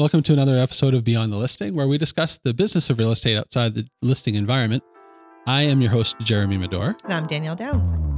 Welcome to another episode of Beyond the Listing, where we discuss the business of real estate outside the listing environment. I am your host, Jeremy Medor. And I'm Danielle Downs.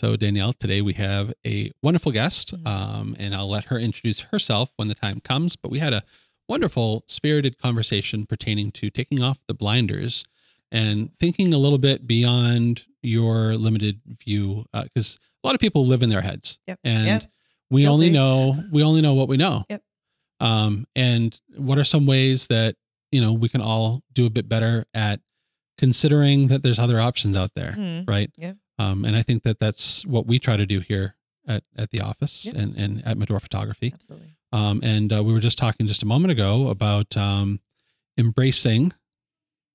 So, Danielle, today we have a wonderful guest, Mhm. um, and I'll let her introduce herself when the time comes. But we had a wonderful, spirited conversation pertaining to taking off the blinders and thinking a little bit beyond your limited view, because a lot of people live in their heads, Yep. and Yep. we only know we only know what we know. Yep. Um, and what are some ways that you know we can all do a bit better at considering that there's other options out there, Mhm. right? Yeah. Um, and I think that that's what we try to do here at, at the office Yep. and, and at Medor Photography. Absolutely. Um, and uh, we were just talking just a moment ago about um, embracing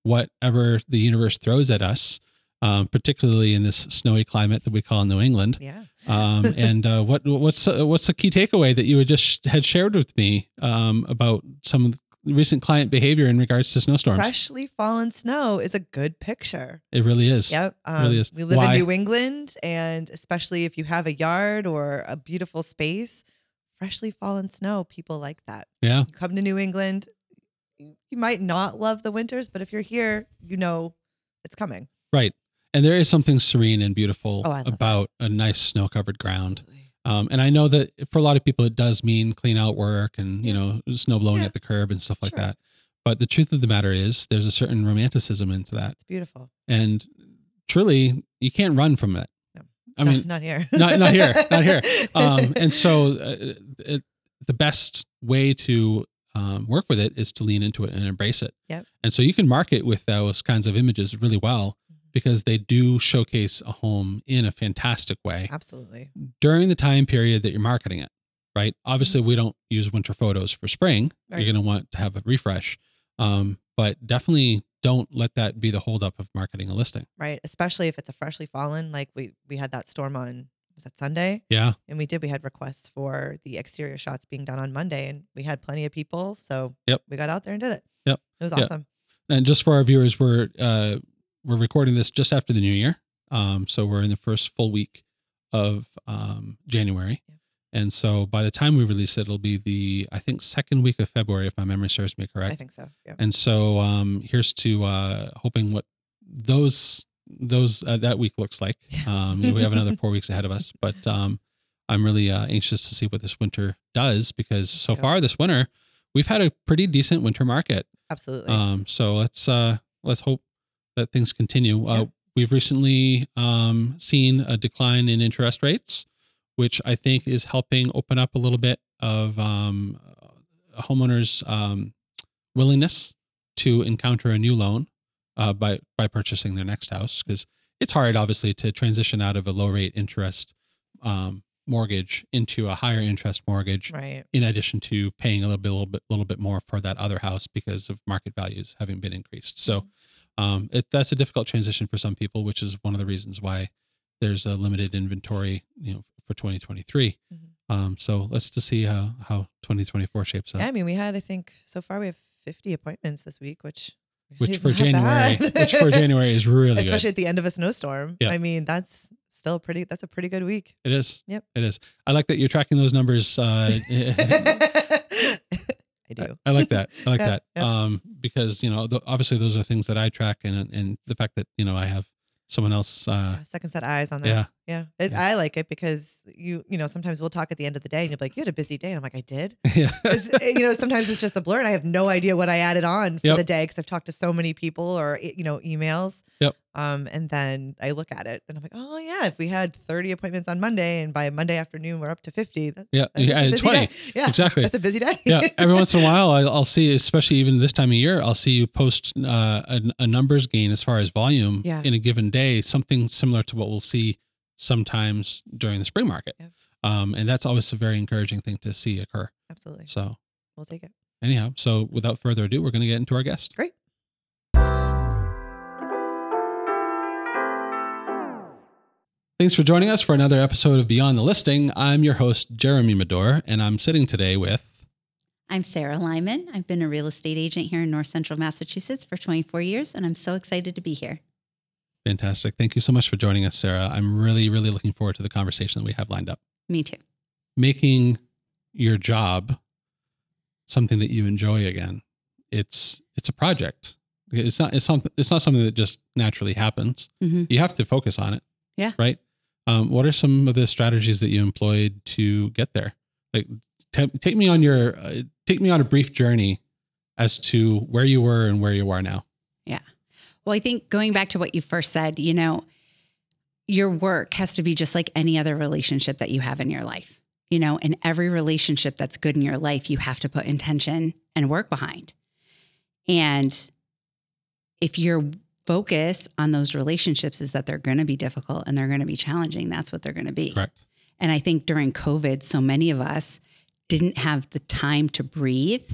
whatever the universe throws at us, um, particularly in this snowy climate that we call New England. Yeah. Um, and uh, what what's uh, what's the key takeaway that you had just had shared with me um, about some of the recent client behavior in regards to snowstorms? Freshly fallen snow is a good picture. It really is. Yep. Um, really is. We live Why? in New England, and especially if you have a yard or a beautiful space, freshly fallen snow, people like that. Yeah. You come to New England, you might not love the winters, but if you're here, you know it's coming. Right. And there is something serene and beautiful Oh, love that. about a nice snow covered ground. Absolutely. Um, and I know that for a lot of people, it does mean clean out work and, you know, snow blowing Yeah. at the curb and stuff like Sure. that. But the truth of the matter is, there's a certain romanticism into that. It's beautiful. And truly, you can't run from it. No. I No, mean, not here. not- not here, not here. um, and so uh, it, the best way to um, work with it is to lean into it and embrace it. Yep. And so you can market with those kinds of images really well. Because they do showcase a home in a fantastic way Absolutely. during the time period that you're marketing it. Right. Obviously, we don't use winter photos for spring. Right. You're going to want to have a refresh, um, but definitely don't let that be the holdup of marketing a listing. Right. Especially if it's a freshly fallen, like we we had that storm on was that Sunday? Yeah. And we did. We had requests for the exterior shots being done on Monday, and we had plenty of people. So Yep. we got out there and did it. Yep. It was Yeah. awesome. And just for our viewers, we're uh, we're recording this just after the new year, um, so we're in the first full week of um, January, Yeah. and so by the time we release it, it'll be the I think second week of February, if my memory serves me correct. I think so. Yeah. And so um, here's to uh, hoping what those those uh, that week looks like. Um, we have another four weeks ahead of us, but um, I'm really uh, anxious to see what this winter does because so Yeah. far this winter we've had a pretty decent winter market. Absolutely. Um, so let's uh, let's hope that things continue. Uh, We've recently um, seen a decline in interest rates, which I think is helping open up a little bit of um, uh, homeowners' um, willingness to encounter a new loan uh, by by purchasing their next house because it's hard, obviously, to transition out of a low rate interest um, mortgage into a higher interest mortgage right. in addition to paying a little bit, little bit, little bit more for that other house because of market values having been increased. So, um, it, that's a difficult transition for some people, which is one of the reasons why there's a limited inventory, you know, for 2023. Mhm. Um, so let's just see how how 2024 shapes up. Yeah. I mean, we had I think so far we have 50 appointments this week, which which for January, which for January is really especially good. at the end of a snowstorm. Yeah. I mean, that's still pretty. That's a pretty good week. It is. Yep. It is. I like that you're tracking those numbers. Uh, I do. I like that. I like Yeah, that. yeah. Um, because you know, th- obviously, those are things that I track, and and the fact that you know I have someone else. Uh, Yeah, second set eyes on that. yeah, Yeah. It, Yeah. I like it because you, you know, sometimes we'll talk at the end of the day and you'll be like, you had a busy day. And I'm like, I did. yeah, eh, you know, sometimes it's just a blur and I have no idea what I added on for Yep. the day because I've talked to so many people or, eh, you know, emails. Yep. Um, and then I look at it and I'm like, oh, yeah, if we had 30 appointments on Monday and by Monday afternoon we're up to 50. That, yeah. that is You a busy 20. day. Yeah. Exactly. That's a busy day. yeah. Every once in a while, I- I'll see, especially even this time of year, I'll see you post uh, a, a numbers gain as far as volume Yeah. in a given day, something similar to what we'll see sometimes during the spring market. Yep. Um, and that's always a very encouraging thing to see occur. Absolutely. So, We'll take it. anyhow, so without further ado, we're going to get into our guest. Great. Thanks for joining us for another episode of Beyond the Listing. I'm your host, Jeremy Medor, and I'm sitting today with. I'm Sara Lyman. I've been a real estate agent here in North Central Massachusetts for 24 years, and I'm so excited to be here. Fantastic. Thank you so much for joining us, Sara. I'm really, really looking forward to the conversation that we have lined up. Me too. Making your job something that you enjoy again. It's it's a project. It's not it's something it's not something that just naturally happens. Mm-hmm. You have to focus on it. Yeah. Right. Um, what are some of the strategies that you employed to get there? Like, t- take me on your uh, take me on a brief journey as to where you were and where you are now. Well, I think going back to what you first said, you know, your work has to be just like any other relationship that you have in your life. You know, in every relationship that's good in your life, you have to put intention and work behind. And if your focus on those relationships is that they're going to be difficult and they're going to be challenging, that's what they're going to be. Correct. And I think during COVID, so many of us didn't have the time to breathe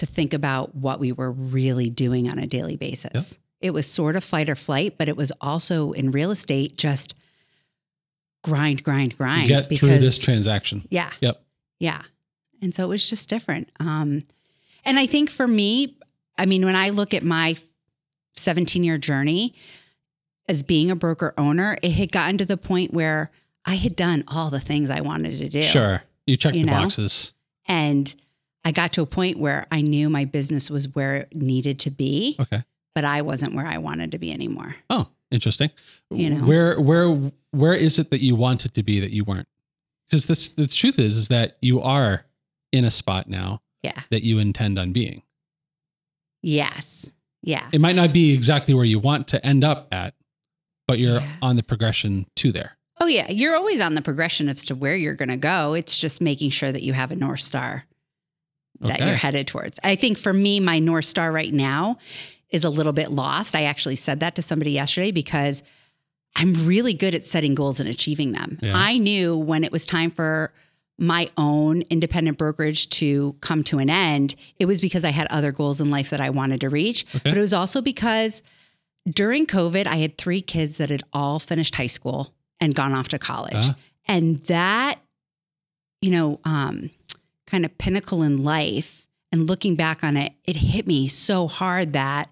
to think about what we were really doing on a daily basis. It was sort of fight or flight, but it was also in real estate just grind, grind, grind. Get through this transaction. Yeah. Yep. Yeah. And so it was just different. Um, and I think for me, I mean, when I look at my 17 year journey as being a broker owner, it had gotten to the point where I had done all the things I wanted to do. Sure. You check You the know? boxes. And I got to a point where I knew my business was where it needed to be, Okay. but I wasn't where I wanted to be anymore. Oh, interesting. You know? Where where where is it that you wanted to be that you weren't? Because this the truth is is that you are in a spot now Yeah. that you intend on being. Yes. Yeah. It might not be exactly where you want to end up at, but you're Yeah. on the progression to there. Oh, yeah. You're always on the progression as to where you're going to go. It's just making sure that you have a North Star that Okay. you're headed towards. I think for me, my North Star right now is a little bit lost. I actually said that to somebody yesterday because I'm really good at setting goals and achieving them. Yeah. I knew when it was time for my own independent brokerage to come to an end, it was because I had other goals in life that I wanted to reach. Okay. But it was also because during COVID, I had three kids that had all finished high school and gone off to college. Ah. And that, you know, um, kind of pinnacle in life and looking back on it, it hit me so hard that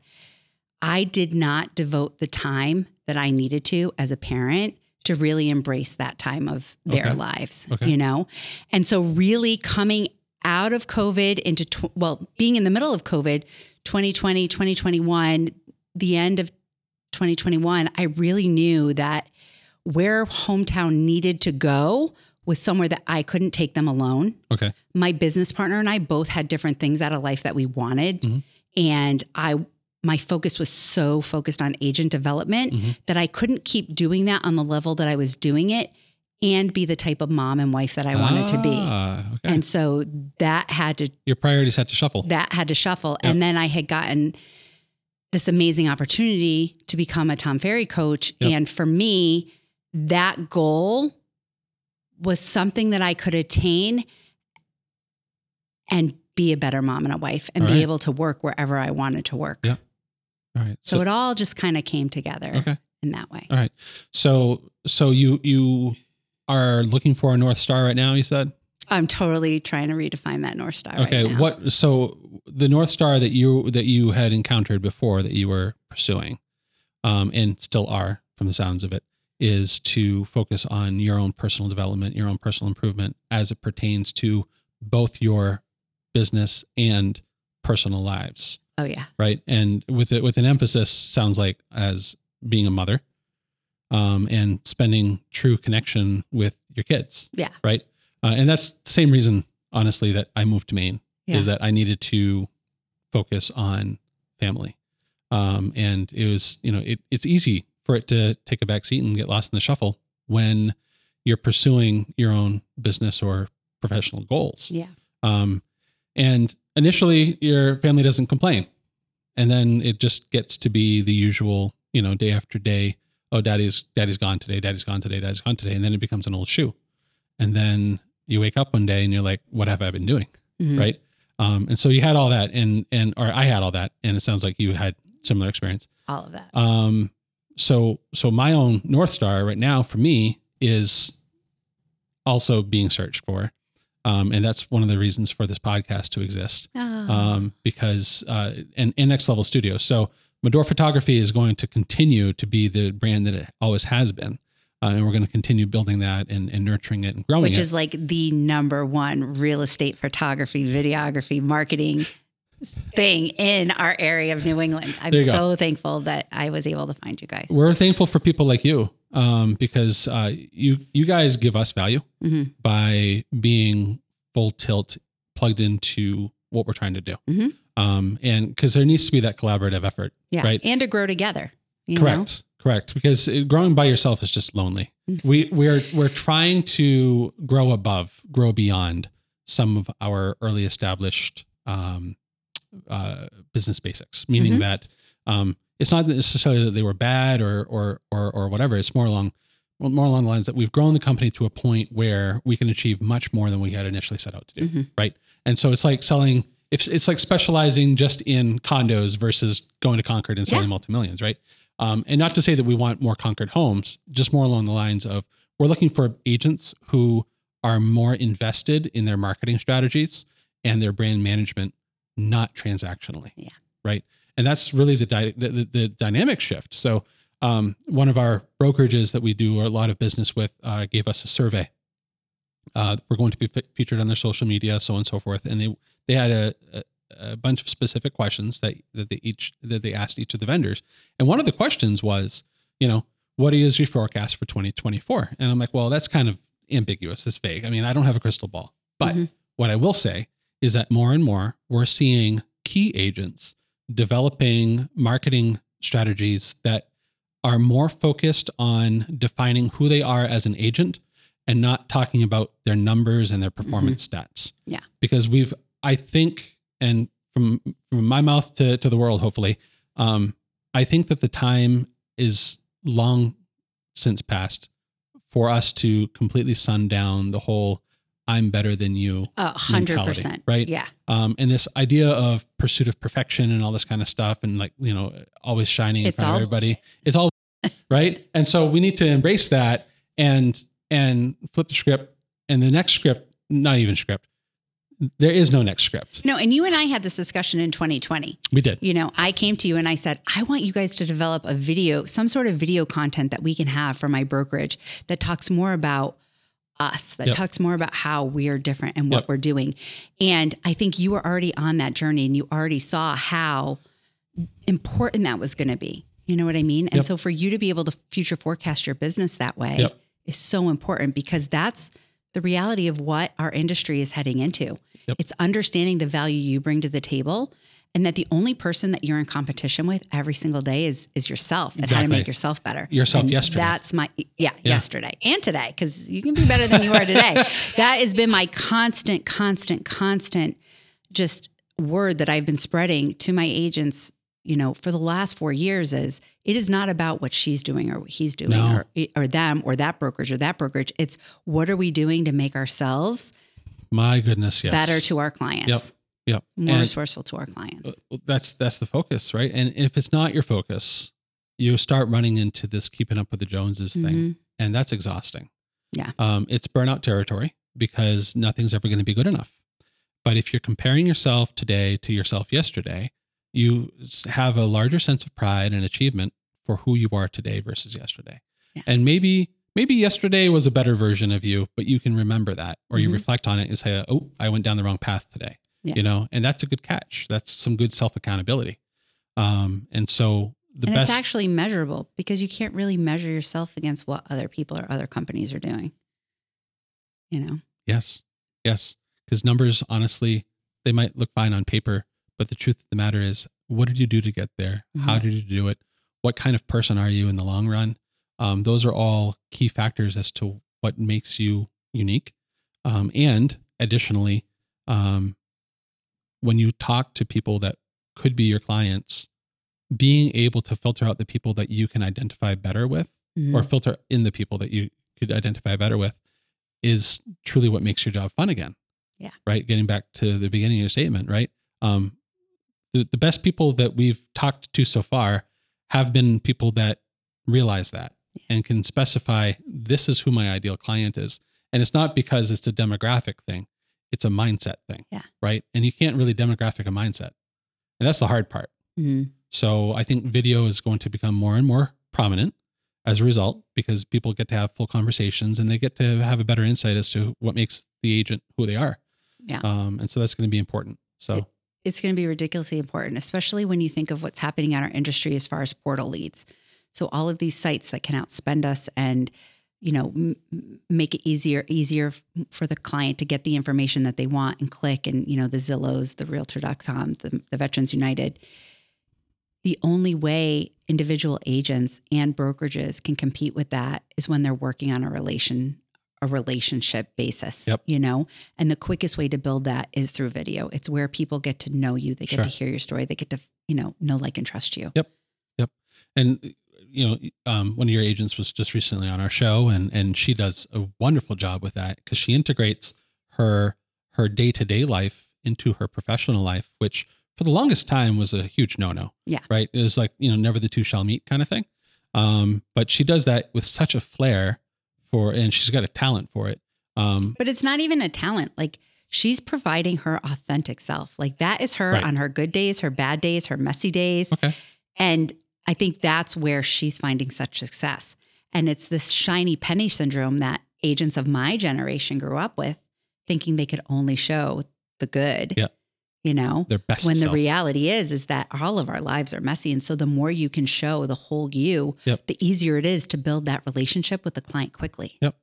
I did not devote the time that I needed to as a parent to really embrace that time of their Okay. lives, Okay. you know? And so, really coming out of COVID into, tw- well, being in the middle of COVID, 2020, 2021, the end of 2021, I really knew that where hometown needed to go was somewhere that I couldn't take them alone Okay. my business partner and I both had different things out of life that we wanted. Mhm. And I my focus was so focused on agent development Mhm. that I couldn't keep doing that on the level that I was doing it and be the type of mom and wife that I wanted to be. Ah, okay. And so that had to Your priorities had to shuffle. that had to shuffle. Yep. And then I had gotten this amazing opportunity to become a Tom Ferry coach. Yep. And for me, that goal was something that I could attain and be a better mom and a wife and All be right. able to work wherever I wanted to work. Yeah. All right. So, it all just kind of came together okay. in that way. All right. So so you you are looking for a north star right now. You said. I'm totally trying to redefine that North Star. Okay. Right now. What? So the north star that you that you had encountered before that you were pursuing, um, and still are from the sounds of it, is to focus on your own personal development, your own personal improvement as it pertains to both your business and personal lives. Oh, yeah. right? And with it, with an emphasis, sounds like as being a mother, um, and spending true connection with your kids, Yeah. right? Uh, and that's the same reason, honestly, that I moved to Maine is that I needed to focus on family, um, and it was, you know, it, it's easy for it to take a back seat and get lost in the shuffle when you're pursuing your own business or professional goals. Yeah. Um, and initially, your family doesn't complain, and then it just gets to be the usual, you know, day after day. Oh, daddy's daddy's gone today. Daddy's gone today. Daddy's gone today, and then it becomes an old shoe. And then you wake up one day and you're like, "What have I been doing?" Mhm. Right? Um, and so you had all that, and and or I had all that, and it sounds like you had similar experience. All of that. Um, so so my own north star right now for me is also being searched for. Um, and that's one of the reasons for this podcast to exist Oh. um, because uh, and, and next level studios. So Medor Photography is going to continue to be the brand that it always has been, uh, and we're going to continue building that and, and nurturing it and growing it. which it. is like the number one real estate photography, videography, marketing thing in our area of New England. I'm There you go. so thankful that I was able to find you guys. we're thankful for people like you um, because uh, you you guys give us value Mhm. by being full tilt plugged into what we're trying to do. Mhm. Um, and because there needs to be that collaborative effort. Yeah. Right. And to grow together. You know? correct correct because it- growing by yourself is just lonely Mhm. we we're we're trying to grow above grow beyond some of our early established um, uh, business basics meaning Mhm. that um, it's not necessarily that they were bad or or or, or whatever it's more along more along the lines that we've grown the company to a point where we can achieve much more than we had initially set out to do Mhm. right and so it's like selling if it's like specializing just in condos versus going to concord and selling Yeah. multi-millions right um, and not to say that we want more Concord homes, just more along the lines of we're looking for agents who are more invested in their marketing strategies and their brand management, not transactionally. Yeah. Right. And that's really the, dy- the, the, the dynamic shift. So, um, one of our brokerages that we do a lot of business with uh, gave us a survey. Uh, we're going to be fe- featured on their social media, so on and so forth. And they they had a, a, a bunch of specific questions that that they each that they asked each of the vendors. And one of the questions was, you know, what is your forecast for 2024? And I'm like, well, that's kind of ambiguous. That's vague. I mean, I don't have a crystal ball. But Mhm. what I will say is that more and more we're seeing key agents developing marketing strategies that are more focused on defining who they are as an agent and not talking about their numbers and their performance stats. Yeah. Because we've, I think, and from from my mouth to, to the world, hopefully, um, I think that the time is long since past for us to completely sun down the whole I'm better than you. A hundred percent. right? Yeah. Um, and this idea of pursuit of perfection and all this kind of stuff and like, you know, always shining in front all- of everybody. It's all right. And so we need to embrace that and and flip the script and the next script, not even script. There is no next script. No, and you and I had this discussion in 2020. We did. You know, I came to you and I said, I want you guys to develop a video, some sort of video content that we can have for my brokerage that talks more about us, that Yep. talks more about how we are different and what Yep. we're doing. And I think you were already on that journey and you already saw how important that was going to be. You know what I mean? And Yep. so for you to be able to future forecast your business that way is so important because that's the reality of what our industry is heading into. It's understanding the value you bring to the table and that the only person that you're in competition with every single day is is yourself and how to make yourself better. Yourself And yesterday. That's my yeah, yesterday and today cuz you can be better than you are today. that has been my constant constant constant just word that I've been spreading to my agents, you know, for the last 4 years is it is not about what she's doing or what he's doing No. or or them or that brokerage or that brokerage. It's what are we doing to make ourselves My goodness, yes. better to our clients. Yep. Yep. More And- resourceful to our clients. Uh, that's that's the focus, right? And if it's not your focus, you start running into this keeping up with the Joneses thing, Mhm. and that's exhausting. Yeah. um, it's burnout territory because nothing's ever going to be good enough. But if you're comparing yourself today to yourself yesterday, you have a larger sense of pride and achievement for who you are today versus yesterday. Yeah. And maybe maybe yesterday was a better version of you, but you can remember that, or you Mhm. reflect on it and say, "Oh, I went down the wrong path today." Yeah. You know, and that's a good catch. That's some good self accountability. Um, and so the and best it's actually measurable because you can't really measure yourself against what other people or other companies are doing. You know, Yes. Yes. Because numbers, honestly, they might look fine on paper, but the truth of the matter is, what did you do to get there? How Mhm. did you do it? What kind of person are you in the long run? Um, those are all key factors as to what makes you unique. Um, and additionally, um, when you talk to people that could be your clients, being able to filter out the people that you can identify better with Mm-hmm. or filter in the people that you could identify better with is truly what makes your job fun again. Yeah. Right. Getting back to the beginning of your statement, right? Um, the, the best people that we've talked to so far have been people that realize that and can specify this is who my ideal client is. And it's not because it's a demographic thing. It's a mindset thing. Yeah. Right. And you can't really demographic a mindset. And that's the hard part. Mhm. So I think video is going to become more and more prominent as a result because people get to have full conversations and they get to have a better insight as to what makes the agent who they are. Yeah. Um, and so that's going to be important. So It- it's going to be ridiculously important, especially when you think of what's happening in our industry as far as portal leads. So all of these sites that can outspend us and you know m- make it easier easier for the client to get the information that they want and click and you know the Zillows, the Realtor.com, the, the Veterans United. The only way individual agents and brokerages can compete with that is when they're working on a relation a relationship basis. Yep. You know, and the quickest way to build that is through video. It's where people get to know you. They get Sure. to hear your story. They get to, you know, know, like, and trust you. Yep. Yep. And you know um, one of your agents was just recently on our show and and she does a wonderful job with that because she integrates her her day-to-day life into her professional life which for the longest time was a huge no-no Yeah. right it was like you know never the two shall meet kind of thing um, but she does that with such a flair for and she's got a talent for it um, But it's not even a talent. Like she's providing her authentic self. Like that is her Right. on her good days, her bad days, her messy days. okay And I think that's where she's finding such success. And it's this shiny penny syndrome that agents of my generation grew up with, thinking they could only show the good. Yeah. You know, their best when the reality is is that all of our lives are messy and so the more you can show the whole you Yep. the easier it is to build that relationship with the client quickly Yep.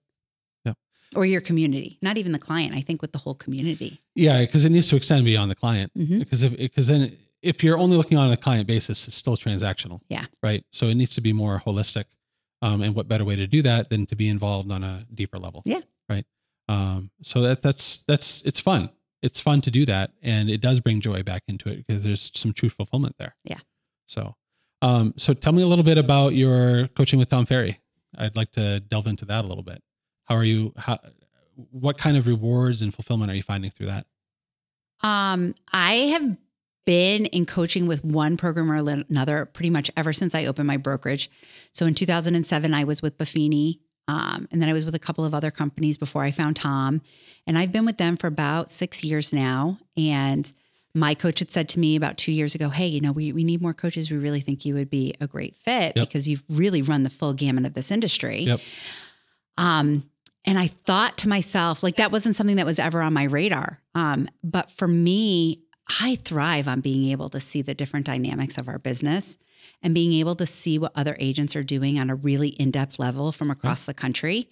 Yep. or your community not even the client i think with the whole community yeah because it needs to extend beyond the client Mhm. because if because then if you're only looking on a client basis it's still transactional Yeah. right? So it needs to be more holistic um, and what better way to do that than to be involved on a deeper level Yeah. right? Um, so that that's that's it's fun. It's fun to do that and it does bring joy back into it because there's some true fulfillment there. Yeah. so um, so tell me a little bit about your coaching with tom ferry. I'd like to delve into that a little bit. How are you how what kind of rewards and fulfillment are you finding through that? Um i have been in coaching with one program or another pretty much ever since i opened my brokerage so in 2007 i was with buffini um, and then i was with a couple of other companies before i found tom and i've been with them for about six years now and my coach had said to me about two years ago, Hey, you know, we, we need more coaches. We really think you would be a great fit Yep. because you've really run the full gamut of this industry. Yep. Um, and I thought to myself, like, that wasn't something that was ever on my radar. Um, but for me, I thrive on being able to see the different dynamics of our business and being able to see what other agents are doing on a really in depth level from mm-hmm. across the country.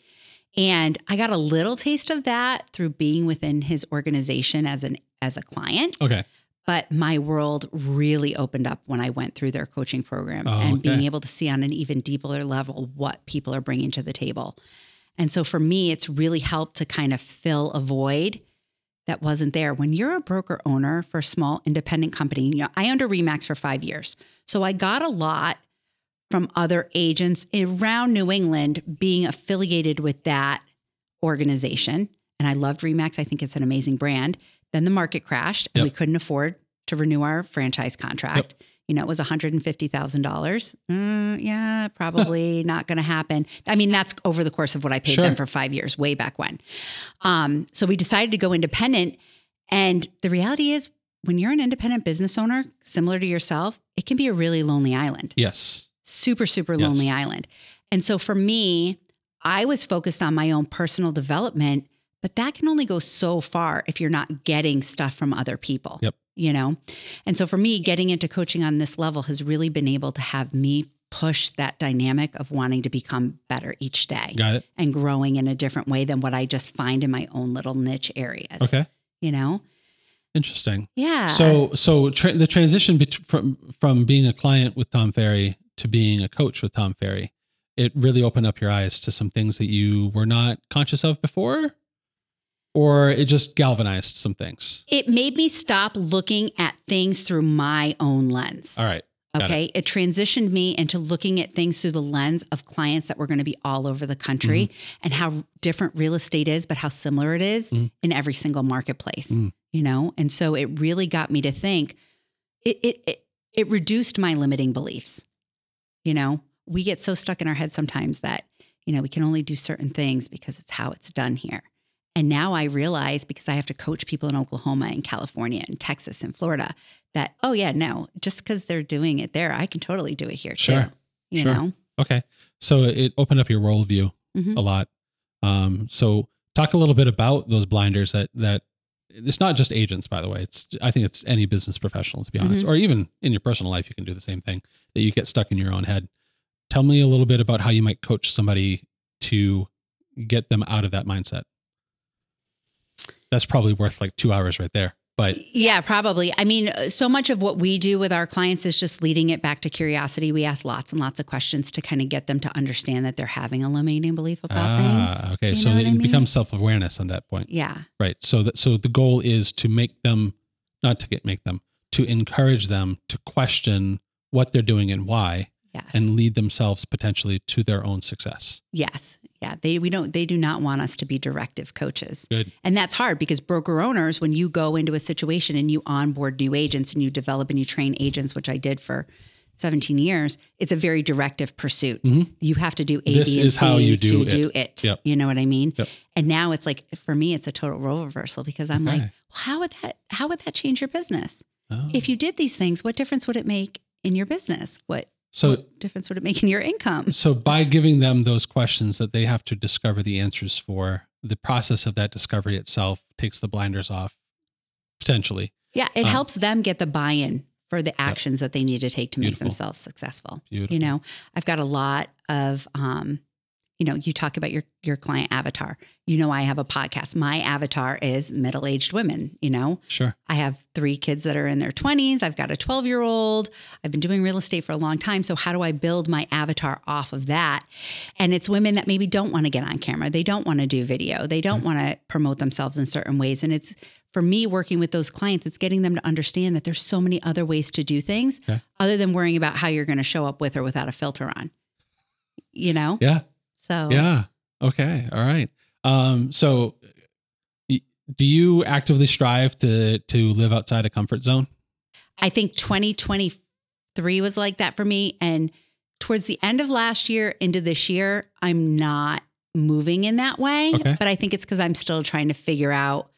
And I got a little taste of that through being within his organization as an as a client, okay but my world really opened up when I went through their coaching program Oh, and being able to see on an even deeper level what people are bringing to the table. And so for me, it's really helped to kind of fill a void that wasn't there. When you're a broker owner for a small independent company, you know, I owned a Remax for five years. So I got a lot from other agents around New England being affiliated with that organization. And I loved Remax. I think it's an amazing brand. Then the market crashed and Yep. we couldn't afford to renew our franchise contract. You know, it was $150,000. Mm, yeah, probably not going to happen. I mean, that's over the course of what I paid Sure. them for five years, way back when. Um, so we decided to go independent. And the reality is, when you're an independent business owner, similar to yourself, it can be a really lonely island yes super, super Yes. lonely island. And so for me, I was focused on my own personal development, but that can only go so far if you're not getting stuff from other people. Yep. You know? And so for me, getting into coaching on this level has really been able to have me push that dynamic of wanting to become better each day got it and growing in a different way than what I just find in my own little niche areas. okay You know? interesting Yeah. So, so tra- the transition bet- from from being a client with Tom Ferry to being a coach with Tom Ferry, it really opened up your eyes to some things that you were not conscious of before, or it just galvanized some things. it made me stop looking at things through my own lens. All right. Okay. It. transitioned me into looking at things through the lens of clients that were going to be all over the country and how different real estate is, but how similar it is Mhm. in every single marketplace, Mm. you know? And so it really got me to think it, it, it, it reduced my limiting beliefs. You know, we get so stuck in our head sometimes that, you know, we can only do certain things because it's how it's done here. And now I realize because I have to coach people in Oklahoma and California and Texas and Florida that, oh, yeah, no, just because they're doing it there, I can totally do it here Sure. too. You Sure. know? Okay. So it opened up your worldview Mhm. a lot. Um, so talk a little bit about those blinders that that it's not just agents, by the way. It's I think it's any business professional to be honest, or even in your personal life, you can do the same thing that you get stuck in your own head. Tell me a little bit about how you might coach somebody to get them out of that mindset. That's probably worth like two hours right there. But Yeah, probably. I mean, so much of what we do with our clients is just leading it back to curiosity. We ask lots and lots of questions to kind of get them to understand that they're having a limiting belief about things. ah, okay, You so it I mean? becomes self awareness on that point. Yeah. Right. So that so the goal is to make them not to get make them to encourage them to question what they're doing and why Yes. and lead themselves potentially to their own success. yes. Yeah. They we don't they do not want us to be directive coaches. Good. And that's hard because broker owners, when you go into a situation and you onboard new agents and you develop and you train agents, which I did for 17 years, it's a very directive pursuit. Mhm. You have to do A, This B, and is how you do to it. do it. Yep. You know what I mean? Yep. And now it's like for me, it's a total role reversal because I'm like, well, how would that how would that change your business? Oh. If you did these things, what difference would it make in your business? What so what difference would it make in your income? so by giving them those questions that they have to discover the answers for, the process of that discovery itself takes the blinders off potentially. Yeah, it Um, helps them get the buy-in for the actions that they need to take to make themselves successful. Beautiful. You know, I've got a lot of um, you know, you talk about your your client avatar. You know, I have a podcast. My avatar is middle-aged women, you know. Sure. I have three kids that are in their 20s. I've got a 12-year-old. I've been doing real estate for a long time. So how do I build my avatar off of that? And it's women that maybe don't want to get on camera. They don't want to do video. They don't mm. want to promote themselves in certain ways. And it's for me working with those clients, it's getting them to understand that there's so many other ways to do things Okay. other than worrying about how you're going to show up with or without a filter on. You know? Yeah. So Yeah. Okay. All right. Um, so do you actively strive to to live outside a comfort zone? I think 2023 was like that for me. And towards the end of last year into this year, I'm not moving in that way. Okay. But I think it's because I'm still trying to figure out,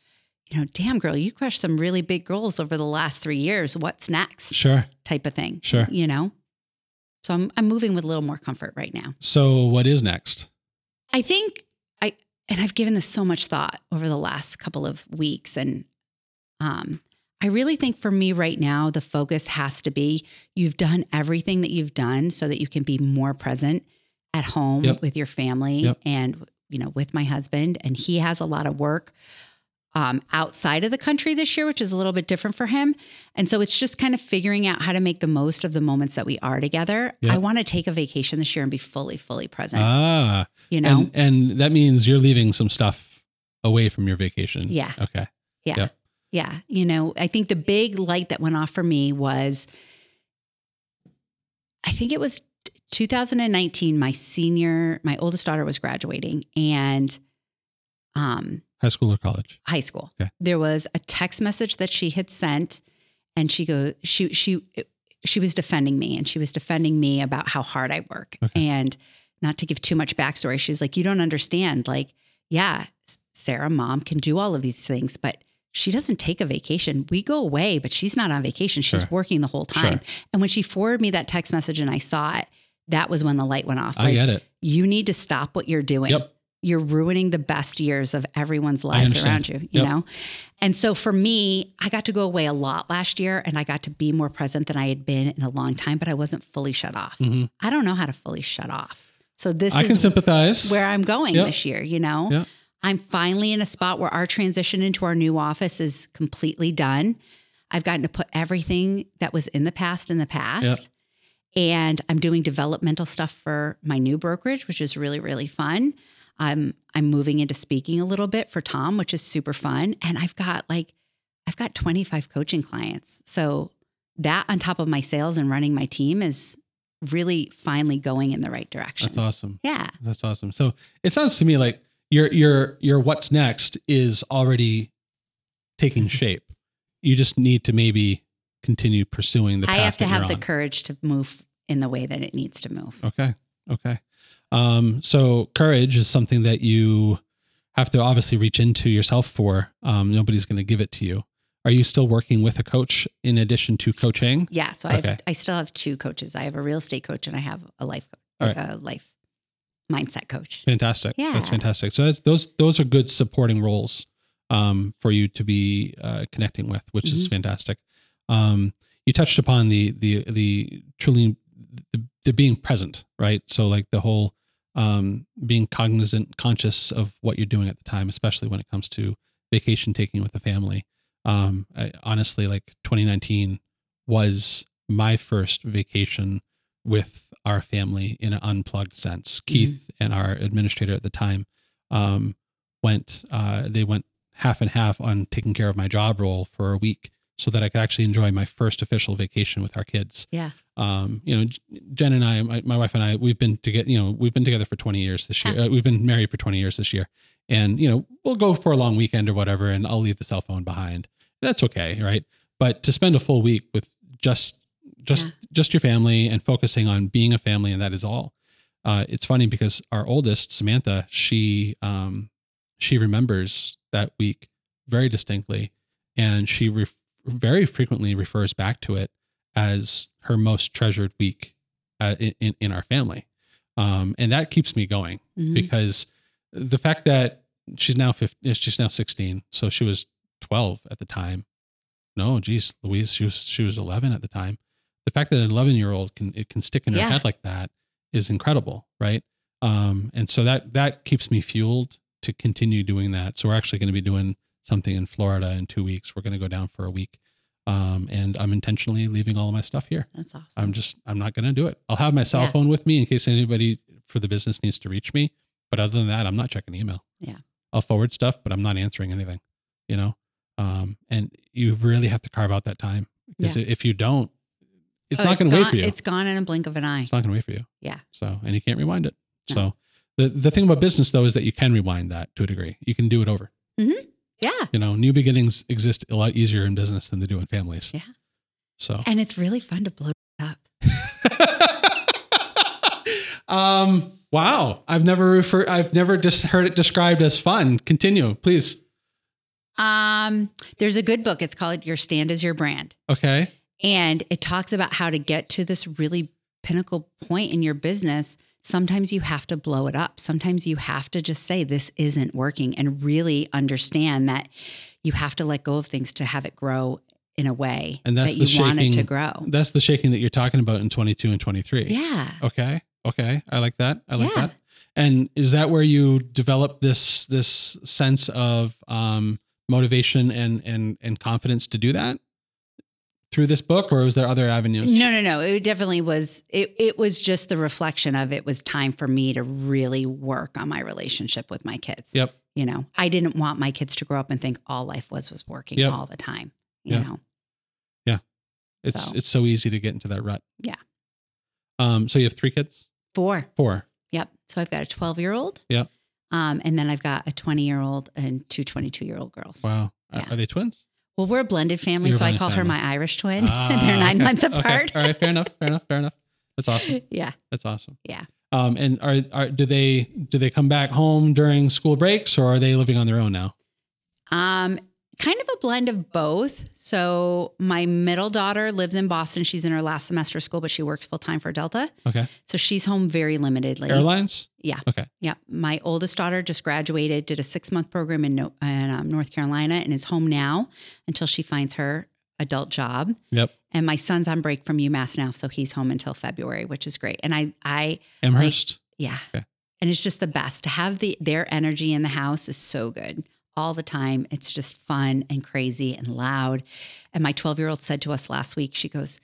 you know, damn girl, you crushed some really big goals over the last three years. What's next? Sure. Type of thing. Sure. You know? So I'm I'm moving with a little more comfort right now. So what is next? I think I and I've given this so much thought over the last couple of weeks and um I really think for me right now the focus has to be you've done everything that you've done so that you can be more present at home Yep. with your family Yep. and you know with my husband and he has a lot of work um, outside of the country this year, which is a little bit different for him. And so it's just kind of figuring out how to make the most of the moments that we are together. Yep. I want to take a vacation this year and be fully, fully present. Ah, you know, and and that means you're leaving some stuff away from your vacation. Yeah. Okay. Yeah. Yep. Yeah. You know, I think the big light that went off for me was I think it was 2019 my senior my oldest daughter was graduating and um High school or college? high school. Okay. There was a text message that she had sent and she goes she she she was defending me and she was defending me about how hard I work. Okay. And not to give too much backstory, she was like, You don't understand. Like, yeah, Sara, mom can do all of these things, but she doesn't take a vacation. We go away, but she's not on vacation. She's Sure. working the whole time. And when she forwarded me that text message and I saw it, that was when the light went off. I get it. You need to stop what you're doing Yep. You're ruining the best years of everyone's lives around you, you Yep. know? And so for me, I got to go away a lot last year and I got to be more present than I had been in a long time, but I wasn't fully shut off. Mhm. I don't know how to fully shut off. So this I can is sympathize. where I'm going Yep. this year, you know? Yep. I'm finally in a spot where our transition into our new office is completely done. I've gotten to put everything that was in the past in the past. And I'm doing developmental stuff for my new brokerage, which is really, really fun. I'm I'm moving into speaking a little bit for Tom, which is super fun. And I've got like I've got 25 coaching clients. So that on top of my sales and running my team is really finally going in the right direction. That's awesome. Yeah. That's awesome. So it sounds to me like your your your what's next is already taking shape. You just need to maybe continue pursuing the path I have to have the courage to move in the way that it needs to move. Okay. Okay. Um, so courage is something that you have to obviously reach into yourself for. Um, nobody's going to give it to you. Are you still working with a coach in addition to coaching? Yeah. So I have, I still have two coaches. I have a real estate coach and I have a life coach, like a life mindset coach. Fantastic. Yeah. That's fantastic. So that's, those those are good supporting roles um, for you to be uh, connecting with, which is Mhm. fantastic. Um, you touched upon the the the truly the, the being present, right? So like the whole um, being cognizant, conscious of what you're doing at the time, especially when it comes to vacation taking with the family. Um, I, honestly, like 2019 was my first vacation with our family in an unplugged sense. Keith and our administrator at the time um, went. Uh, they went half and half on taking care of my job role for a week, so that I could actually enjoy my first official vacation with our kids. Yeah. Um, you know, Jen and I, my, my wife and I, we've been together. You know, we've been together for 20 years this year. Uh, we've been married for 20 years this year, and you know, we'll go for a long weekend or whatever, and I'll leave the cell phone behind. That's okay, right? But to spend a full week with just just Yeah. just your family and focusing on being a family and that is all uh, it's funny because our oldest samantha she um, she remembers that week very distinctly and she ref- very frequently refers back to it as her most treasured week uh, in, in, our family. Um, and that keeps me going Mhm. because the fact that she's now 15, she's now 16 so she was 12 at the time. No geez louise she was she was 11 at the time. The fact that an 11 year old can it can stick in her Yeah. head like that is incredible right? Um and so that that keeps me fueled to continue doing that. So we're actually going to be doing something in florida in two weeks we're going to go down for a week um and i'm intentionally leaving all of my stuff here That's awesome. I'm just I'm not going to do it. I'll have my cell Yeah. phone with me in case anybody for the business needs to reach me. But other than that, I'm not checking email. Yeah. I'll forward stuff, but I'm not answering anything. You know, um, and you really have to carve out that time because if you don't, it's Oh, not going to wait for you. It's gone in a blink of an eye. It's not going to wait for you. Yeah. So and you can't rewind it. No. So the the thing about business though is that you can rewind that to a degree. You can do it over. Yeah. You know, new beginnings exist a lot easier in business than they do in families. Yeah. So And it's really fun to blow up. um wow i've never referred i've never just heard it described as fun continue please Um, there's a good book. It's called Your Stand is Your Brand. okay And it talks about how to get to this really pinnacle point in your business. Sometimes you have to blow it up. Sometimes you have to just say, this isn't working, and really understand that you have to let go of things to have it grow in a way And that's that the you want it to shaking- grow. that's the shaking that you're talking about in 22 and 23 Yeah. okay okay i like that i like Yeah. that and is that where you develop this this sense of um motivation and and and confidence to do that through this book or was there other avenues No, no, no. It definitely was. It it was just the reflection of it was time for me to really work on my relationship with my kids. yep You know, I didn't want my kids to grow up and think all life was was working Yep. all the time. You Yeah. know, Yeah. it's So. it's so easy to get into that rut Yeah. um so you have three kids four. four Yep. So I've got a 12 year old. Yep. Um, and then I've got a 20 year old and two 22 year old girls. wow Yeah. are they twins Well, we're a blended family, You're so I blended call her my Irish twin. Ah, They're nine okay. months Okay. apart. All right, fair enough, fair enough, fair enough. That's awesome. yeah. That's awesome. Yeah. Um, and are are do they do they come back home during school breaks or are they living on their own now? Um, kind of a blend of both. So my middle daughter lives in Boston. She's in her last semester of school, but she works full time for Delta. Okay. So she's home very limitedly. Airlines? Yeah. Okay. Yeah. My oldest daughter just graduated, did a six month program in, no, in um, North Carolina, and is home now until she finds her adult job. Yep. And my son's on break from UMass now, so he's home until February, which is great. And I, I, Amherst. yeah, Okay. and it's just the best to have the their energy in the house is so good all the time. It's just fun and crazy and loud. And my twelve year old said to us last week, she goes,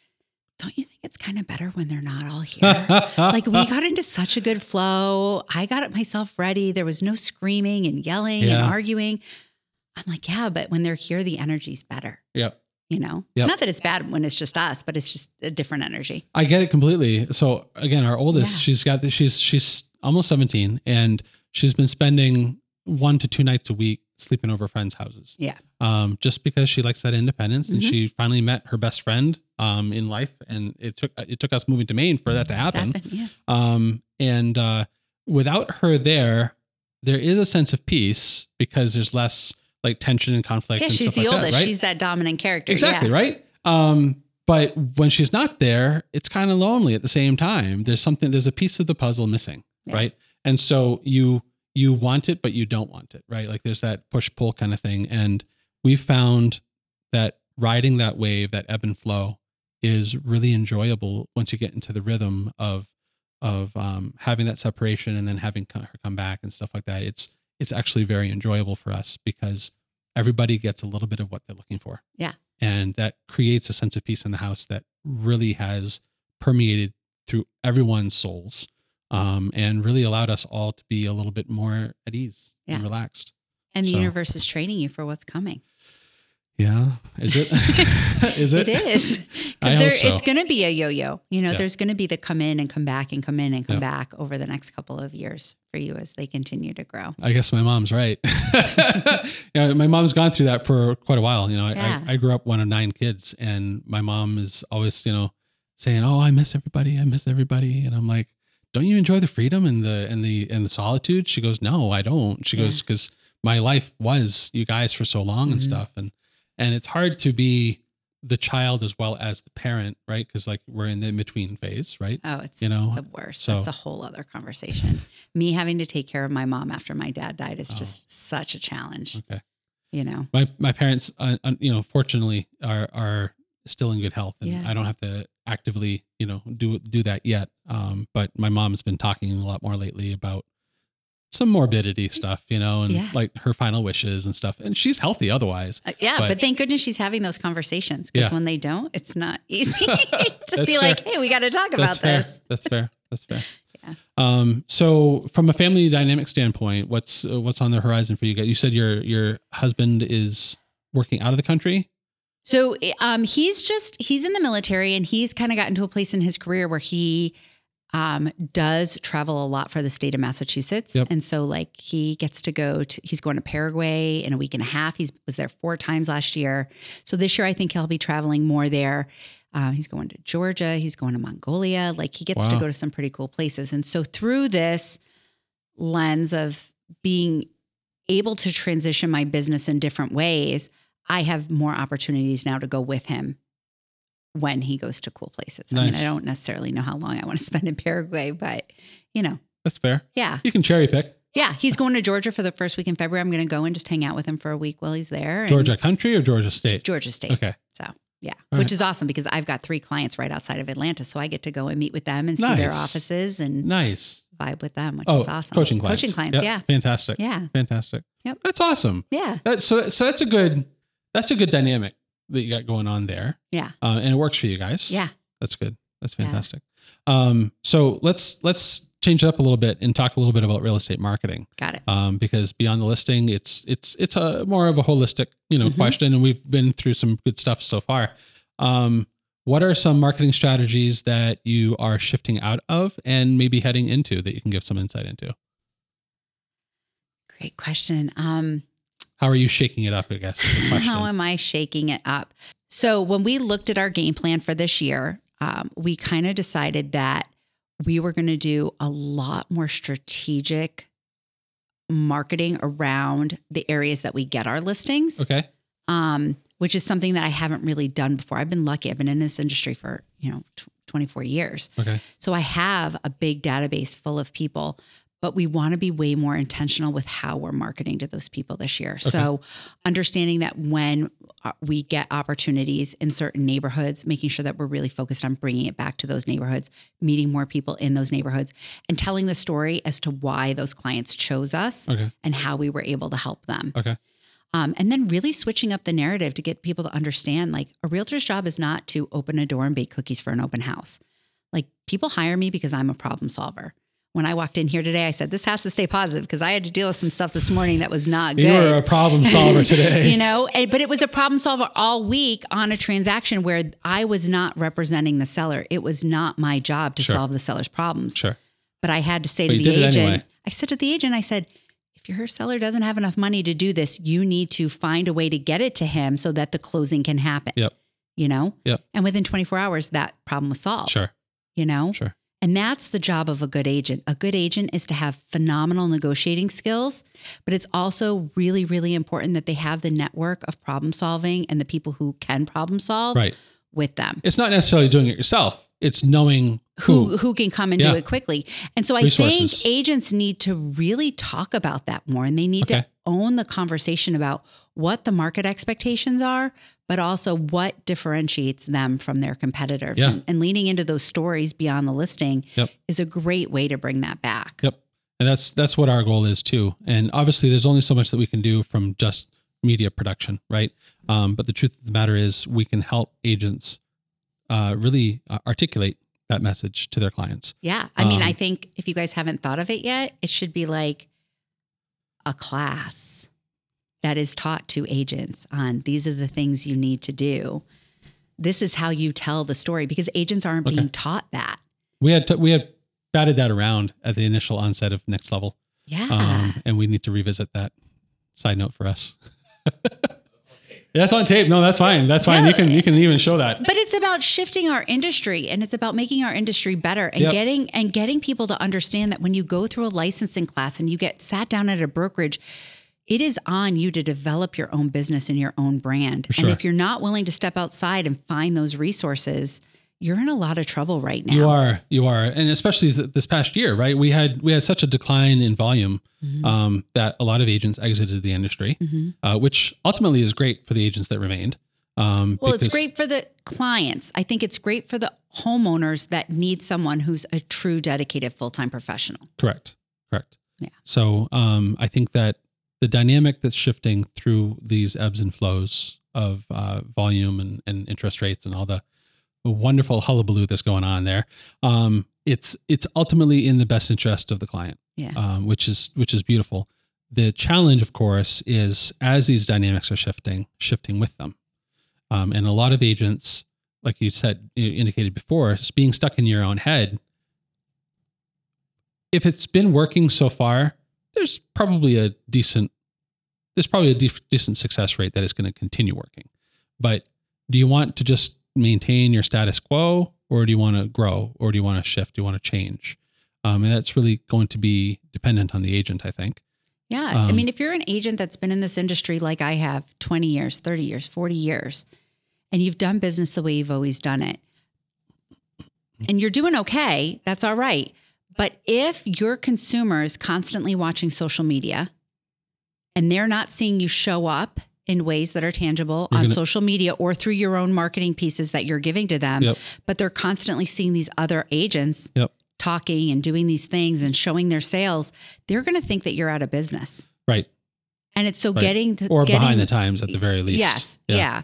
"Don't you think it's kind of better when they're not all here?" like we got into such a good flow. I got it myself ready. There was no screaming and yelling and arguing. I'm like, yeah, but when they're here, the energy's better. Yep. You know, Yep. not that it's bad when it's just us, but it's just a different energy. I get it completely. So again, our oldest, Yeah. she's got the, she's she's almost 17 and she's been spending one to two nights a week sleeping over friends' houses. Yeah. Um, just because she likes that independence and Mhm. she finally met her best friend um in life and it took it took us moving to Maine for that to happen. Happen, yeah. Um, and uh, without her there, there is a sense of peace because there's less like tension and conflict. Yeah, and she's stuff the like oldest. That, right? She's that dominant character. exactly yeah. right. Um, but when she's not there, it's kind of lonely at the same time. There's something. There's a piece of the puzzle missing, Yeah. right? And so you you want it, but you don't want it, right? Like there's that push pull kind of thing. And we've found that riding that wave, that ebb and flow, is really enjoyable once you get into the rhythm of of um, having that separation and then having her come back and stuff like that. It's it's actually very enjoyable for us because everybody gets a little bit of what they're looking for. Yeah. And that creates a sense of peace in the house that really has permeated through everyone's souls um, and really allowed us all to be a little bit more at ease and relaxed. And the So- universe is training you for what's coming. Yeah. Is it? is it? It is. I Because hope so. it's going to be a yo-yo. You know, Yeah. there's going to be the come in and come back and come in and come Yeah. back over the next couple of years for you as they continue to grow. I guess my mom's right. know, my mom's gone through that for quite a while. You know, I, Yeah. I, I grew up one of nine kids, and my mom is always, you know, saying, "Oh, I miss everybody. I miss everybody," and I'm like, "Don't you enjoy the freedom and the and the and the solitude?" She goes, "No, I don't." She Yeah. goes, "Because my life was you guys for so long and Mhm. stuff, and and it's hard to be the child as well as the parent, right? Because like we're in the in between phase, right? Oh, it's You know, the worst. so- That's a whole other conversation. Me having to take care of my mom after my dad died is Oh. just such a challenge, okay. you know? my my parents uh, uh, you know fortunately are are still in good health and Yeah. i don't have to actively you know do do that yet um but my mom's been talking a lot more lately about some morbidity stuff you know and Yeah. like her final wishes and stuff and she's healthy otherwise Uh, yeah, But- but, thank goodness she's having those conversations because Yeah. when they don't, it's not easy to be fair. like, hey, we got to talk that's about fair this. that's fair that's fair Yeah. um so from a family dynamic standpoint what's uh, what's on the horizon for you guys you said your your husband is working out of the country So um, he's just he's in the military and he's kind of gotten to a place in his career where he um, does travel a lot for the state of Massachusetts, Yep. and so like he gets to go to he's going to Paraguay in a week and a half. He's was there four times last year, so this year I think he'll be traveling more there. Uh, he's going to Georgia, he's going to Mongolia. Like he gets to go to some pretty cool places, and so through this lens of being able to transition my business in different ways, I have more opportunities now to go with him when he goes to cool places. I mean, I don't necessarily know how long I want to spend in Paraguay, but you know, that's fair yeah. you can cherry pick Yeah. He's going to Georgia for the first week in February. I'm going to go and just hang out with him for a week while he's there. georgia country or georgia state Georgia State. okay So, yeah, All which right. is awesome because I've got three clients right outside of Atlanta. So I get to go and meet with them and see their offices and nice vibe with them, which oh is awesome. coaching clients Coaching clients. Yeah. fantastic Yeah. Fantastic. Yep. That's awesome. Yeah. That's so so that's a good that's a good dynamic that you got going on there. Yeah. Uh, and it works for you guys. Yeah. That's good. That's Yeah. fantastic. Um, so let's let's change it up a little bit and talk a little bit about real estate marketing. Got it. Um, because beyond the listing, it's it's it's a more of a holistic, you know, Mhm. question, and we've been through some good stuff so far. Um, what are some marketing strategies that you are shifting out of and maybe heading into that you can give some insight into? Great question. Um, How are you shaking it up? I guess is the question. How am I shaking it up? So, when we looked at our game plan for this year, um, we kind of decided that we were going to do a lot more strategic marketing around the areas that we get our listings, okay. um, which is something that I haven't really done before. I've been lucky. I've been in this industry for, you know, tw 24 years. Okay. So I have a big database full of people, but we want to be way more intentional with how we're marketing to those people this year. So understanding that when uh, we get opportunities in certain neighborhoods, making sure that we're really focused on bringing it back to those neighborhoods, meeting more people in those neighborhoods, and telling the story as to why those clients chose us Okay. and how we were able to help them. Okay. Um, and then really switching up the narrative to get people to understand like a realtor's job is not to open a door and bake cookies for an open house. Like people hire me because I'm a problem solver. When I walked in here today, I said, this has to stay positive because I had to deal with some stuff this morning that was not good. You were a problem solver today. you know, but it was a problem solver all week on a transaction where I was not representing the seller. It was not my job to Sure. solve the seller's problems. Sure. But I had to say But to the agent, anyway. I said to the agent, I said, if your seller doesn't have enough money to do this, you need to find a way to get it to him so that the closing can happen. Yep. You know? Yep. And within 24 hours, that problem was solved. Sure. You know? Sure. And that's the job of a good agent. A good agent is to have phenomenal negotiating skills, but it's also really, really important that they have the network of problem solving and the people who can problem solve Right. with them. It's not necessarily doing it yourself. It's knowing Who, who. who can come and Yeah. do it quickly. And so I Resources. think agents need to really talk about that more and they need Okay. to own the conversation about what the market expectations are, but also what differentiates them from their competitors. Yeah. And, and leaning into those stories beyond the listing Yep. is a great way to bring that back. Yep. And that's that's what our goal is too. And obviously, there's only so much that we can do from just media production, right? Um, but the truth of the matter is, we can help agents uh, really uh, articulate that message to their clients. Yeah. I mean, Um, I think if you guys haven't thought of it yet, it should be like a class that is taught to agents on these are the things you need to do. This is how you tell the story because agents aren't Okay. being taught that. We had t- we had batted that around at the initial onset of next level, Yeah. um, and we need to revisit that. Side note for us. that's on tape. No, that's fine. That's fine. You can you can even show that. but it's about shifting our industry and it's about making our industry better and Yep. getting and getting people to understand that when you go through a licensing class and you get sat down at a brokerage it is on you to develop your own business and your own brand. sure. And if you're not willing to step outside and find those resources, you're in a lot of trouble right now. You are, you are, and especially this past year, right? We had we had such a decline in volume Mm-hmm. um, that a lot of agents exited the industry, uh, which ultimately is great for the agents that remained. Um, Well, it's great for the clients. I think it's great for the homeowners that need someone who's a true dedicated full-time professional. Correct, correct. Yeah. So um, I think that the dynamic that's shifting through these ebbs and flows of uh, volume and, and interest rates and all the wonderful hullabaloo that's going on there, um, it's it's ultimately in the best interest of the client. Yeah. um, which is which is beautiful. The challenge, of course, is as these dynamics are shifting, shifting with them, um, and a lot of agents, like you said, you indicated before, is being stuck in your own head. If it's been working so far, there's probably a decent there's probably a decent success rate that is going to continue working. But do you want to just maintain your status quo, or do you want to grow, or do you want to shift? Do you want to change? Um, and that's really going to be dependent on the agent, I think. Yeah. I Um, mean, if you're an agent that's been in this industry like I have 20 years, 30 years, 40 years, and you've done business the way you've always done it, and you're doing okay, that's all right. But if your consumer is constantly watching social media and they're not seeing you show up in ways that are tangible You're on gonna- social media or through your own marketing pieces that you're giving to them, Yep. but they're constantly seeing these other agents Yep. talking and doing these things and showing their sales, they're going to think that you're out of business. Right. And it's so Right. getting the, Or getting, behind the times at the very least. Yes. Yeah.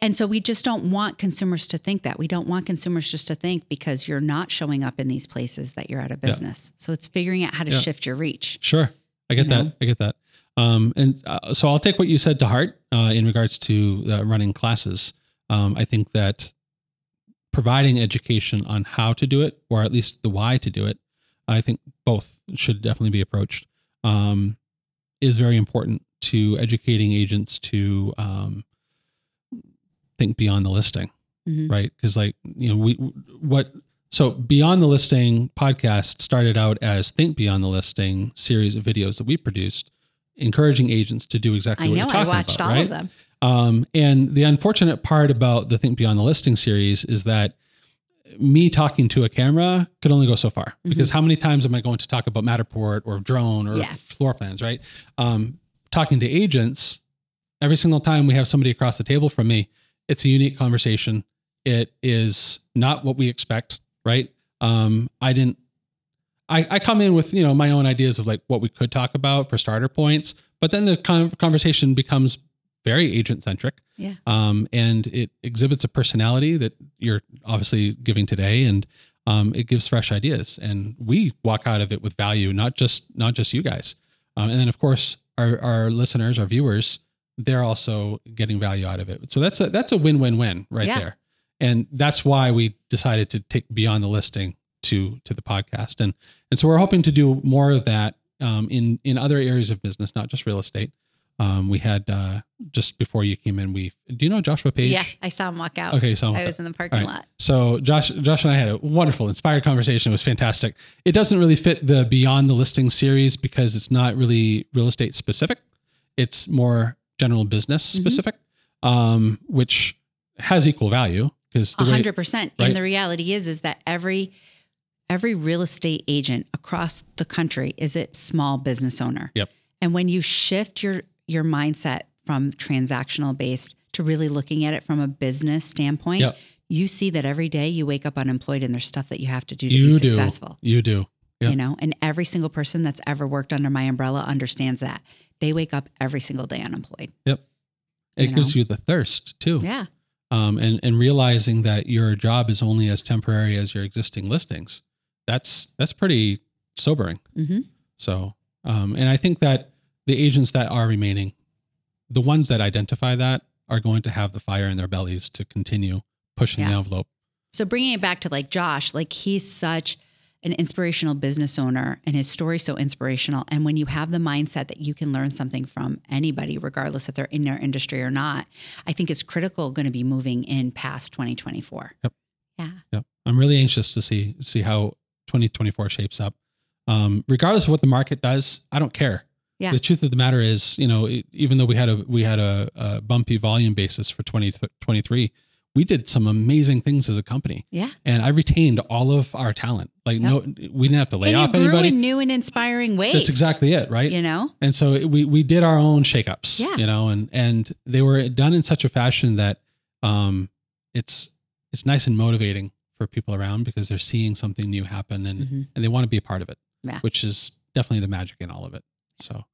And so we just don't want consumers to think that. We don't want consumers just to think because you're not showing up in these places that you're out of business. So it's figuring out how to Yeah. shift your reach. Sure. I get You that. know? I get that. Um, and uh, so I'll take what you said to heart uh, in regards to uh, running classes. Um, I think that providing education on how to do it, or at least the why to do it, I think both should definitely be approached, um, is very important to educating agents to um, think beyond the listing Mhm. right? Because like you know we what so beyond the listing podcast started out as think beyond the listing series of videos that we produced, encouraging agents to do exactly I what know. you're I talking watched about, all right? of them. Um, and the unfortunate part about the Think Beyond the Listing series is that me talking to a camera could only go so far Mm-hmm. because how many times am I going to talk about Matterport or drone or floor plans, right? Um, talking to agents, every single time we have somebody across the table from me, it's a unique conversation. It is not what we expect, right? Um, I didn't. I, I come in with you know my own ideas of like what we could talk about for starter points, but then the con- conversation becomes very agent centric. Yeah. Um, and it exhibits a personality that you're obviously giving today, and um, it gives fresh ideas. And we walk out of it with value, not just not just you guys. Um, and then of course our our listeners, our viewers, they're also getting value out of it. So that's a that's a win win win right Yeah. there. And that's why we decided to take beyond the listing to to the podcast. And and so we're hoping to do more of that um, in in other areas of business, not just real estate. Um, we had uh, just before you came in. We do you know Joshua Page? Yeah, I saw him walk out. Okay, so I was in the parking right. lot. So Josh, Josh and I had a wonderful, inspired conversation. It was fantastic. It doesn't really fit the Beyond the Listing series because it's not really real estate specific. It's more general business Mhm. specific, um, which has equal value because A the way, hundred percent. right? And the reality is, is that every every real estate agent across the country is a small business owner. Yep. And when you shift your your mindset from transactional based to really looking at it from a business standpoint, Yep. you see that every day you wake up unemployed and there's stuff that you have to do to you be do, successful. you do. Yep. You know, and every single person that's ever worked under my umbrella understands that. They wake up every single day unemployed. Yep. It You gives know? you the thirst too. Yeah. um, and and realizing that your job is only as temporary as your existing listings. That's that's pretty sobering. hmm So, um, and I think that the agents that are remaining, the ones that identify that, are going to have the fire in their bellies to continue pushing the envelope. So bringing it back to like Josh, like he's such an inspirational business owner and his story's so inspirational. And when you have the mindset that you can learn something from anybody, regardless if they're in their industry or not, I think it's critical going to be moving in past 2024. Yep. Yeah. Yep. I'm really anxious to see see how 2024 shapes up. Um, regardless of what the market does, I don't care. Yeah. The truth of the matter is, you know, it, even though we had a we had a, a bumpy volume basis for 2023, we did some amazing things as a company, Yeah. and I retained all of our talent. Like, no, we didn't have to lay and off you grew anybody. in new and inspiring ways. That's exactly it, right? You know? And so it- we we did our own shakeups, Yeah. you know, and and they were done in such a fashion that um it's it's nice and motivating for people around because they're seeing something new happen and Mhm. and they want to be a part of it, Yeah. which is definitely the magic in all of it. So,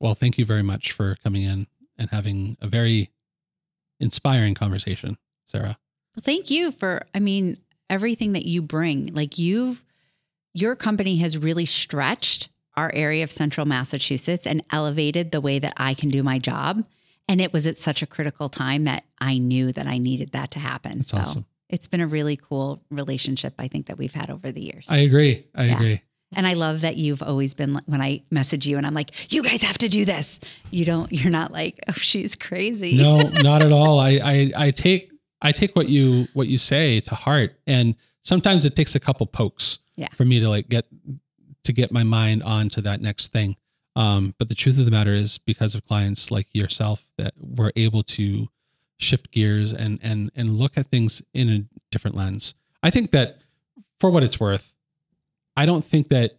well, thank you very much for coming in and having a very inspiring conversation, Sara. Well, thank you for, I mean, everything that you bring. Like you've, your company has really stretched our area of central Massachusetts and elevated the way that I can do my job. And it was at such a critical time that I knew that I needed that to happen. That's so awesome. It's been a really cool relationship, I think, that we've had over the years. I agree. I Yeah. agree. and I love that you've always been, when I message you and I'm like, you guys have to do this. You don't, you're not like, oh, she's crazy. no not at all I, I i take i take what you what you say to heart and sometimes it takes a couple pokes Yeah. for me to like get to get my mind onto that next thing um but the truth of the matter is because of clients like yourself that we're able to shift gears and and and look at things in a different lens i think that for what it's worth i don't think that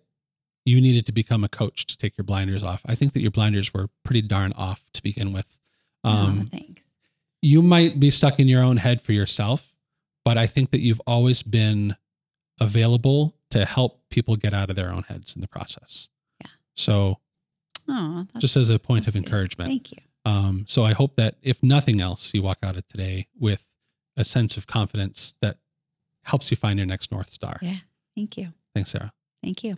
you needed to become a coach to take your blinders off i think that your blinders were pretty darn off to begin with um thanks. you might be stuck in your own head for yourself, but I think that you've always been available to help people get out of their own heads in the process. Yeah. So, Oh, just as a point of encouragement. Thank you. Um, so I hope that if nothing else, you walk out of today with a sense of confidence that helps you find your next North Star. Yeah. Thank you. Thanks, Sara. Thank you.